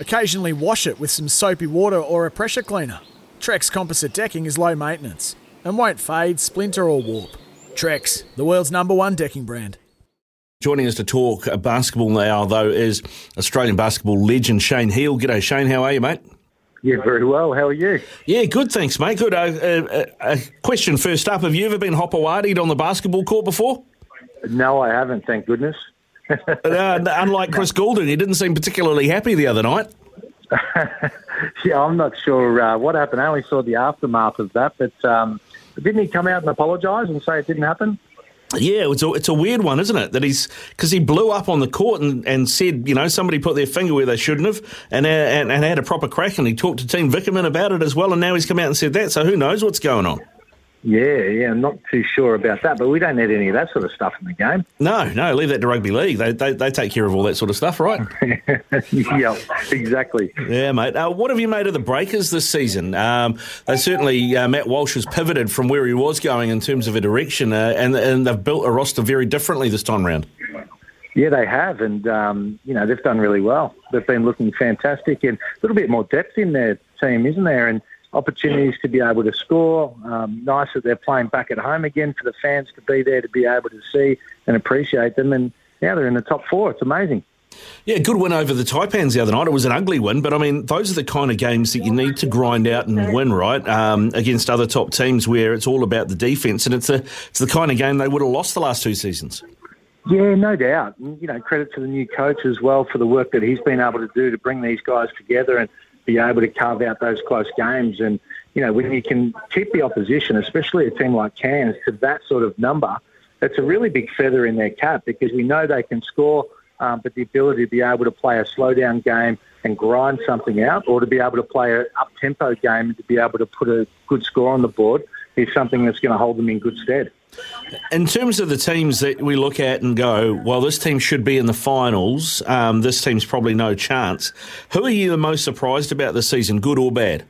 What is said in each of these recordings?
occasionally wash it with some soapy water or a pressure cleaner. Trex composite decking is low maintenance and won't fade, splinter, or warp. Trex, the world's number one decking brand. Joining us to talk basketball now, though, is Australian basketball legend Shane Heal. G'day, Shane. How are you, mate? Yeah, very well. How are you? Yeah, good, thanks, mate. Good. Uh, uh, a question first up. Have you ever been Hopoated on the basketball court before? No, I haven't, thank goodness. Uh, unlike Chris Goulding, he didn't seem particularly happy the other night. yeah, I'm not sure uh, what happened. I only saw the aftermath of that, but um, didn't he come out and apologise and say it didn't happen? Yeah, it's a, it's a weird one, isn't it? That he's because he blew up on the court and, and said, you know, somebody put their finger where they shouldn't have, and, uh, and and had a proper crack, and he talked to Team Vickerman about it as well, and now he's come out and said that. So who knows what's going on? Yeah, yeah, I'm not too sure about that, but we don't need any of that sort of stuff in the game. No, no, leave that to rugby league. They they, they take care of all that sort of stuff, right? yeah, exactly. Yeah, mate. Uh, what have you made of the Breakers this season? Um, they certainly uh, Matt Walsh has pivoted from where he was going in terms of a direction, uh, and and they've built a roster very differently this time round. Yeah, they have, and um, you know they've done really well. They've been looking fantastic, and a little bit more depth in their team, isn't there? And opportunities to be able to score. Um, nice that they're playing back at home again for the fans to be there to be able to see and appreciate them. And now they're in the top four. It's amazing. Yeah, good win over the Taipans the other night. It was an ugly win, but I mean, those are the kind of games that you need to grind out and win, right? Um, against other top teams where it's all about the defence, and it's a it's the kind of game they would have lost the last two seasons. Yeah, no doubt. You know, credit to the new coach as well for the work that he's been able to do to bring these guys together and be able to carve out those close games. And, you know, when you can keep the opposition, especially a team like Cairns, to that sort of number, it's a really big feather in their cap because we know they can score, um, but the ability to be able to play a slow down game and grind something out or to be able to play an up tempo game and to be able to put a good score on the board is something that's going to hold them in good stead. In terms of the teams that we look at and go, well, this team should be in the finals, um, this team's probably no chance. Who are you the most surprised about this season, good or bad?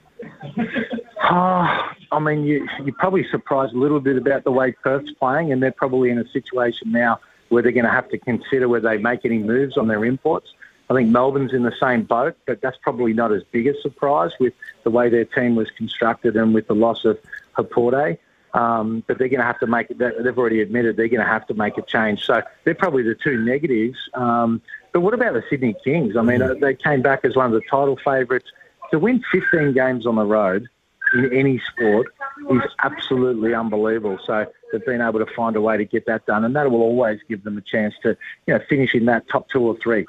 Oh, I mean, you, you're probably surprised a little bit about the way Perth's playing, and they're probably in a situation now where they're going to have to consider whether they make any moves on their imports. I think Melbourne's in the same boat, but that's probably not as big a surprise with the way their team was constructed and with the loss of Haporte. Um, but they're going to have to make it. They've already admitted they're going to have to make a change. So they're probably the two negatives. Um, but what about the Sydney Kings? I mean, uh, they came back as one of the title favourites. To win 15 games on the road in any sport is absolutely unbelievable. So they've been able to find a way to get that done, and that will always give them a chance to, you know, finish in that top two or three.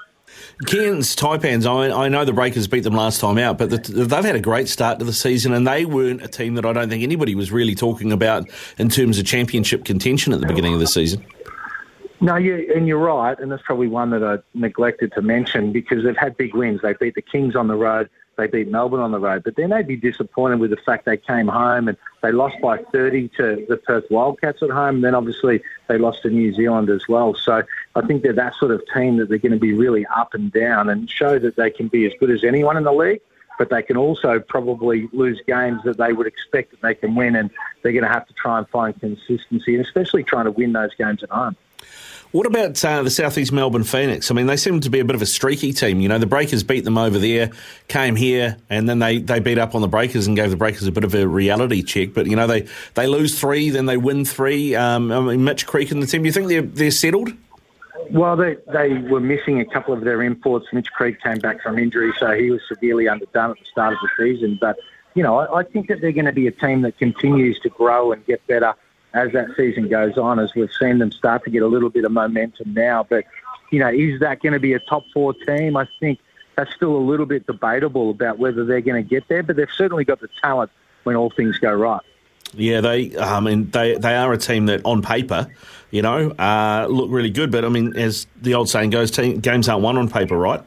Cairns Taipans, I, I know the Breakers beat them last time out, but the, they've had a great start to the season, and they weren't a team that I don't think anybody was really talking about in terms of championship contention at the beginning of the season. No, you, and you're right, and that's probably one that I neglected to mention because they've had big wins. They beat the Kings on the road, they beat Melbourne on the road, but then they'd be disappointed with the fact they came home and they lost by 30 to the Perth Wildcats at home. And then obviously they lost to New Zealand as well. So I think they're that sort of team that they're going to be really up and down and show that they can be as good as anyone in the league. But they can also probably lose games that they would expect that they can win, and they're going to have to try and find consistency, and especially trying to win those games at home. What about uh, the Southeast Melbourne Phoenix? I mean, they seem to be a bit of a streaky team. You know, the Breakers beat them over there, came here, and then they, they beat up on the Breakers and gave the Breakers a bit of a reality check. But, you know, they, they lose three, then they win three. Um, I mean, Mitch Creek and the team, do you think they're, they're settled? Well, they, they were missing a couple of their imports. Mitch Creek came back from injury, so he was severely underdone at the start of the season. But, you know, I, I think that they're going to be a team that continues to grow and get better as that season goes on, as we've seen them start to get a little bit of momentum now. But, you know, is that going to be a top four team? I think that's still a little bit debatable about whether they're going to get there, but they've certainly got the talent when all things go right. Yeah, they. I mean, they they are a team that, on paper, you know, uh, look really good. But I mean, as the old saying goes, team, games aren't won on paper, right?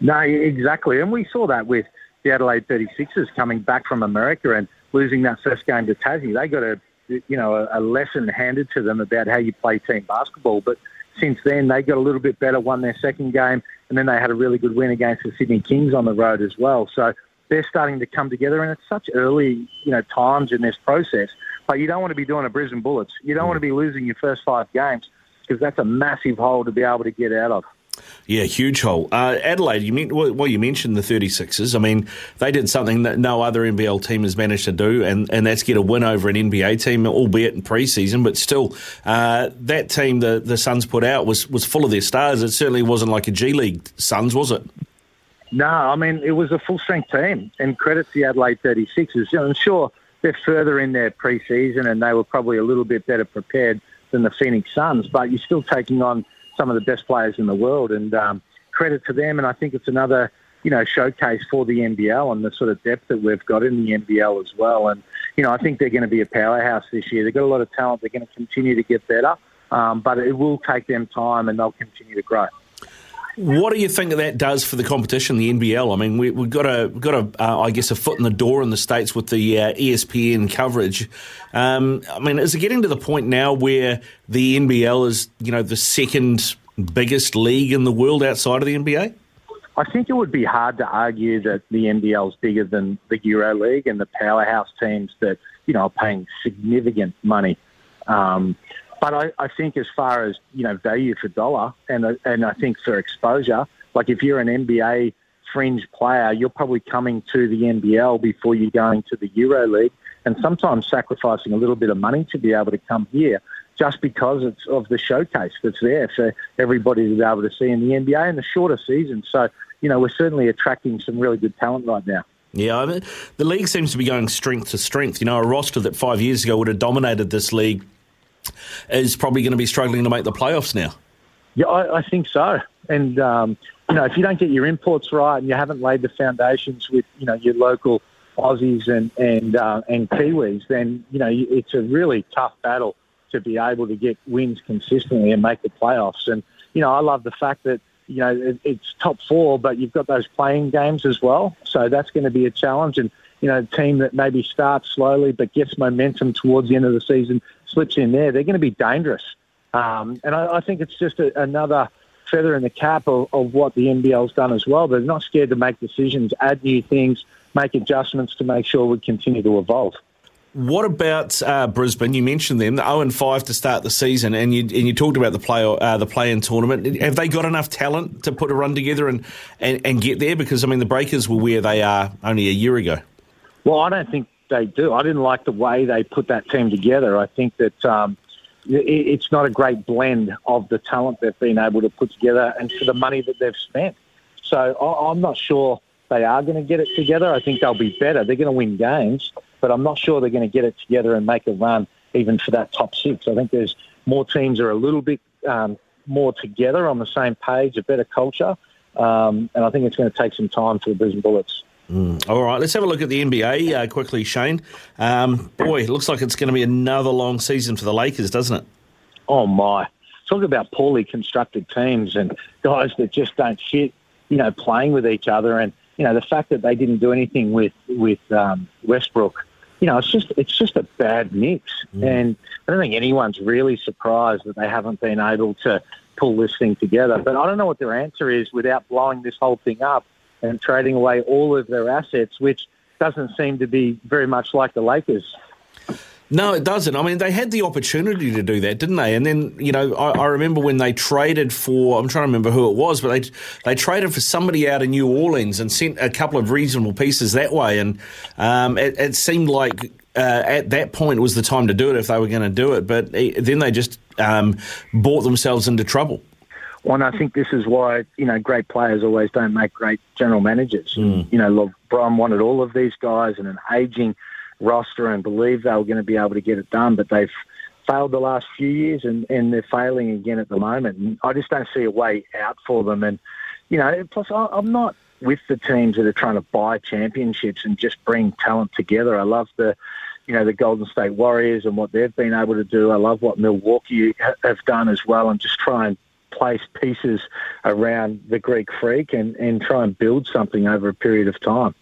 No, exactly, and we saw that with the Adelaide 36ers coming back from America and losing that first game to Tassie. They got a you know a, lesson handed to them about how you play team basketball, but since then they got a little bit better, won their second game, and then they had a really good win against the Sydney Kings on the road as well. So they're starting to come together, and it's such early, you know, times in this process. But you don't want to be doing a Brisbane Bullets. You don't want to be losing your first five games because that's a massive hole to be able to get out of. Yeah, huge hole. Uh, Adelaide, you mean, well, you mentioned the 36ers. I mean, they did something that no other NBL team has managed to do, and, and that's get a win over an NBA team, albeit in preseason, but still, uh, that team the, the Suns put out was, was full of their stars. It certainly wasn't like a G League Suns, was it? No, I mean, it was a full strength team, and credit to the Adelaide 36ers. I'm sure they're further in their preseason and they were probably a little bit better prepared than the Phoenix Suns, but you're still taking on some of the best players in the world. And um, credit to them. And I think it's another, you know, showcase for the NBL and the sort of depth that we've got in the NBL as well. And, you know, I think they're going to be a powerhouse this year. They've got a lot of talent. They're going to continue to get better. Um, but it will take them time and they'll continue to grow. What do you think that does for the competition, the NBL? I mean, we, have got a got a uh, I guess a foot in the door in the states with the uh, ESPN coverage. Um, I mean, is it getting to the point now where the NBL is you know the second biggest league in the world outside of the NBA? I think it would be hard to argue that the NBL is bigger than the Euro League and the powerhouse teams that you know are paying significant money. Um, but I, I think as far as you know value for dollar and and I think for exposure, like if you're an NBA fringe player, you're probably coming to the NBL before you're going to the Euro League, and sometimes sacrificing a little bit of money to be able to come here just because it's of the showcase that's there for everybody to be able to see in the NBA and the shorter season. So, you know, we're certainly attracting some really good talent right now. Yeah, the league seems to be going strength to strength. You know, a roster that five years ago would have dominated this league is probably going to be struggling to make the playoffs now. Yeah, I, I think so. And um, you know, if you don't get your imports right and you haven't laid the foundations with you know your local Aussies and and uh, and Kiwis, then you know it's a really tough battle to be able to get wins consistently and make the playoffs. And you know, I love the fact that you know it, it's top four, but you've got those play in games as well. So that's going to be a challenge. And you know, a team that maybe starts slowly but gets momentum towards the end of the season slips in there, they're going to be dangerous. Um, and I, I, think it's just a, another feather in the cap of, of what the NBL's done as well. They're not scared to make decisions, add new things, make adjustments to make sure we continue to evolve. What about uh, Brisbane? You mentioned them, the 0 and 5 to start the season, and you and you talked about the play uh, the play in tournament. Have they got enough talent to put a run together and, and, and get there? Because I mean, the Breakers were where they are only a year ago. Well, I don't think they do. I didn't like the way they put that team together. I think that um, it's not a great blend of the talent they've been able to put together and for the money that they've spent. So I'm not sure they are going to get it together. I think they'll be better. They're going to win games, but I'm not sure they're going to get it together and make a run even for that top six. I think there's more teams are a little bit um, more together on the same page, a better culture, um, and I think it's going to take some time for the Brisbane Bullets. Mm. All right, let's have a look at the NBA uh, quickly, Shane. Um, boy, it looks like it's going to be another long season for the Lakers, doesn't it? Oh my! Talk about poorly constructed teams and guys that just don't fit. You know, playing with each other, and you know the fact that they didn't do anything with with um, Westbrook. You know, it's just it's just a bad mix, mm. and I don't think anyone's really surprised that they haven't been able to pull this thing together. But I don't know what their answer is without blowing this whole thing up and trading away all of their assets, which doesn't seem to be very much like the Lakers. No, it doesn't. I mean, they had the opportunity to do that, didn't they? And then, you know, I, I, remember when they traded for, I'm trying to remember who it was, but they they traded for somebody out of New Orleans and sent a couple of reasonable pieces that way. And um, it, it, seemed like uh, at that point was the time to do it if they were going to do it. But then they just um, bought themselves into trouble. Well, and I think this is why you know great players always don't make great general managers. Mm. You know, LeBron wanted all of these guys and an aging roster and believed they were going to be able to get it done, but they've failed the last few years and, and they're failing again at the moment. And I just don't see a way out for them. And, you know, plus I'm not with the teams that are trying to buy championships and just bring talent together. I love the, you know, the Golden State Warriors and what they've been able to do. I love what Milwaukee have done as well and just try and place pieces around the Greek freak and, and try and build something over a period of time.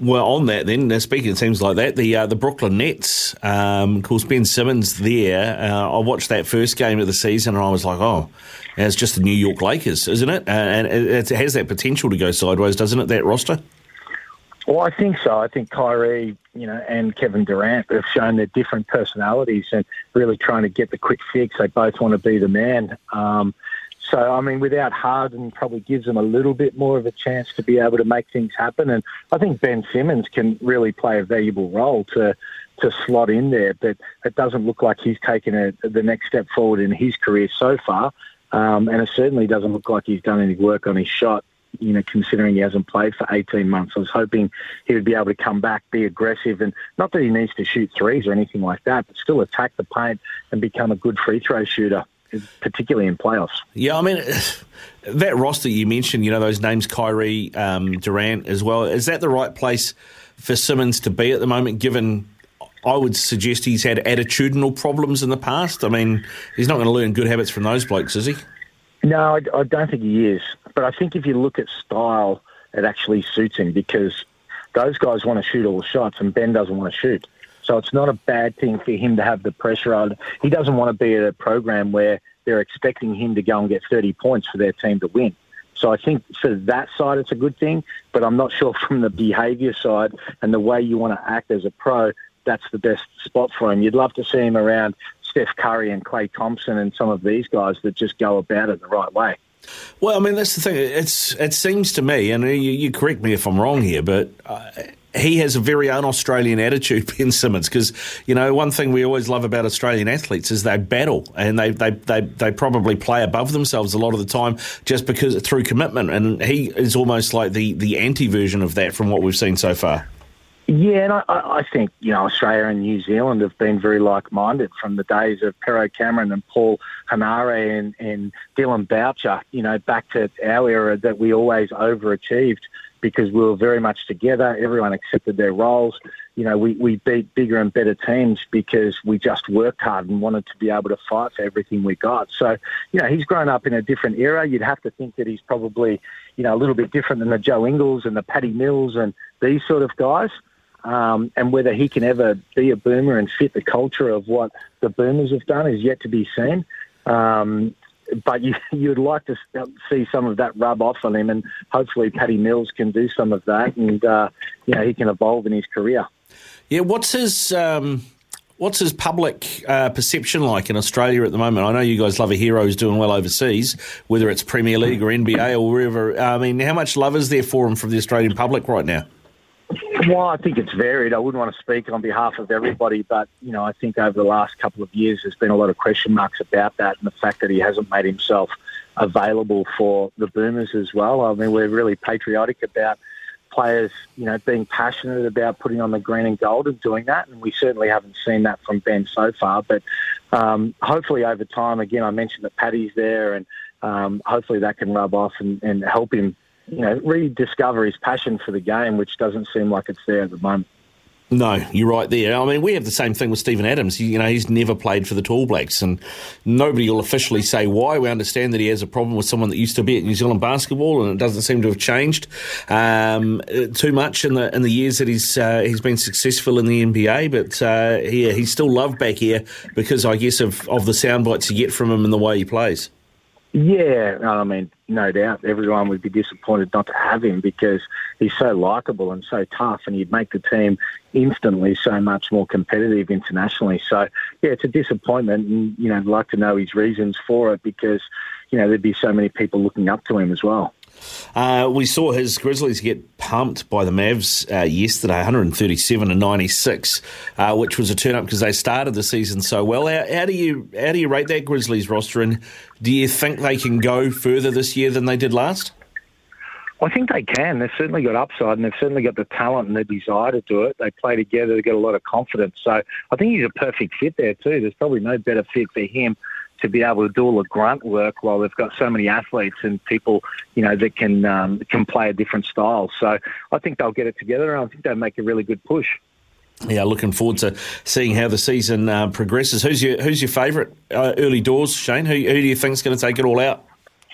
Well, on that then, speaking of teams like that, the uh, the Brooklyn Nets, um, of course, Ben Simmons there. Uh, I watched that first game of the season and I was like, oh, it's just the New York Lakers, isn't it? Uh, and it, it has that potential to go sideways, doesn't it, that roster? Well, I think so. I think Kyrie, you know, and Kevin Durant have shown their different personalities and really trying to get the quick fix. They both want to be the man. Um, so, I mean, without Harden, probably gives them a little bit more of a chance to be able to make things happen. And I think Ben Simmons can really play a valuable role to to slot in there. But it doesn't look like he's taken a, the next step forward in his career so far. Um, and it certainly doesn't look like he's done any work on his shot. You know, considering he hasn't played for 18 months, I was hoping he would be able to come back, be aggressive, and not that he needs to shoot threes or anything like that, but still attack the paint and become a good free throw shooter particularly in playoffs. Yeah, I mean, that roster you mentioned, you know, those names, Kyrie, um, Durant as well, is that the right place for Simmons to be at the moment, given I would suggest he's had attitudinal problems in the past? I mean, he's not going to learn good habits from those blokes, is he? No, I, I don't think he is. But I think if you look at style, it actually suits him because those guys want to shoot all the shots and Ben doesn't want to shoot. So it's not a bad thing for him to have the pressure on. He doesn't want to be at a program where they're expecting him to go and get 30 points for their team to win. So I think for that side, it's a good thing. But I'm not sure from the behaviour side and the way you want to act as a pro, that's the best spot for him. You'd love to see him around Steph Curry and Klay Thompson and some of these guys that just go about it the right way. Well, I mean, that's the thing. It's it seems to me, and you, you correct me if I'm wrong here, but uh, he has a very un-Australian attitude, Ben Simmons, because you know one thing we always love about Australian athletes is they battle and they, they they they probably play above themselves a lot of the time just because through commitment, and he is almost like the the anti version of that from what we've seen so far. Yeah, and I, I think you know Australia and New Zealand have been very like-minded from the days of Pero Cameron and Paul Henare and, and Dillon Boucher. You know, back to our era that we always overachieved because we were very much together. Everyone accepted their roles. You know, we, we beat bigger and better teams because we just worked hard and wanted to be able to fight for everything we got. So, you know, he's grown up in a different era. You'd have to think that he's probably, you know, a little bit different than the Joe Ingles and the Paddy Mills and these sort of guys. Um, and whether he can ever be a boomer and fit the culture of what the boomers have done is yet to be seen. Um, but you, you'd like to see some of that rub off on him, and hopefully Paddy Mills can do some of that, and uh, you know he can evolve in his career. Yeah, what's his um, what's his public uh, perception like in Australia at the moment? I know you guys love a hero who's doing well overseas, whether it's Premier League or NBA or wherever. I mean, how much love is there for him from the Australian public right now? Well, I think it's varied. I wouldn't want to speak on behalf of everybody, but you know, I think over the last couple of years, there's been a lot of question marks about that, and the fact that he hasn't made himself available for the Boomers as well. I mean, we're really patriotic about players, you know, being passionate about putting on the green and gold and doing that, and we certainly haven't seen that from Ben so far. But um, hopefully, over time, again, I mentioned that Paddy's there, and um, hopefully that can rub off and, and help him you know, rediscover his passion for the game, which doesn't seem like it's there at the moment. No, you're right there. I mean, we have the same thing with Steven Adams. You know, he's never played for the Tall Blacks, and nobody will officially say why. We understand that he has a problem with someone that used to be at New Zealand basketball, and it doesn't seem to have changed um, too much in the in the years that he's uh, he's been successful in the NBA. But uh, yeah, he's still loved back here because I guess of of the sound bites you get from him and the way he plays. Yeah, I mean, no doubt everyone would be disappointed not to have him because he's so likable and so tough, and he'd make the team instantly so much more competitive internationally. So, yeah, it's a disappointment, and you know, I'd like to know his reasons for it because you know there'd be so many people looking up to him as well. Uh, we saw his Grizzlies get pumped by the Mavs uh, yesterday, 137 to 96, uh, which was a turn up because they started the season so well. How, how, do you how do you rate that Grizzlies roster, and do you think they can go further this year than they did last? I think they can. They've certainly got upside and they've certainly got the talent and the desire to do it. They play together, they get a lot of confidence. So I think he's a perfect fit there too. There's probably no better fit for him to be able to do all the grunt work while they've got so many athletes and people, you know, that can um, can play a different style. So I think they'll get it together and I think they'll make a really good push. Yeah, looking forward to seeing how the season uh, progresses. Who's your Who's your favourite uh, early doors, Shane? Who, who do you think is going to take it all out?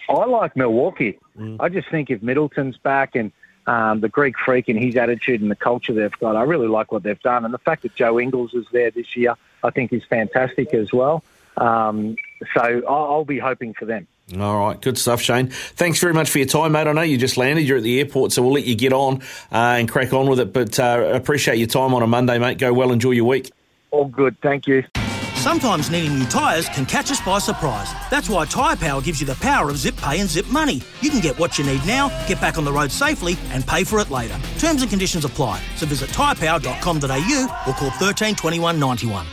I like Milwaukee. Mm. I just think if Middleton's back and um, the Greek freak and his attitude and the culture they've got, I really like what they've done. And the fact that Joe Ingles is there this year, I think is fantastic as well. Um, so I'll, I'll be hoping for them. All right, good stuff, Shane. Thanks very much for your time, mate. I know you just landed. You're at the airport, so we'll let you get on uh, and crack on with it. But uh, appreciate your time on a Monday, mate. Go well. Enjoy your week. All good. Thank you. Sometimes needing new tyres can catch us by surprise. That's why Tyre Power gives you the power of zip pay and zip money. You can get what you need now, get back on the road safely, and pay for it later. Terms and conditions apply. So visit tyrepower.com.au or call 13 21 91.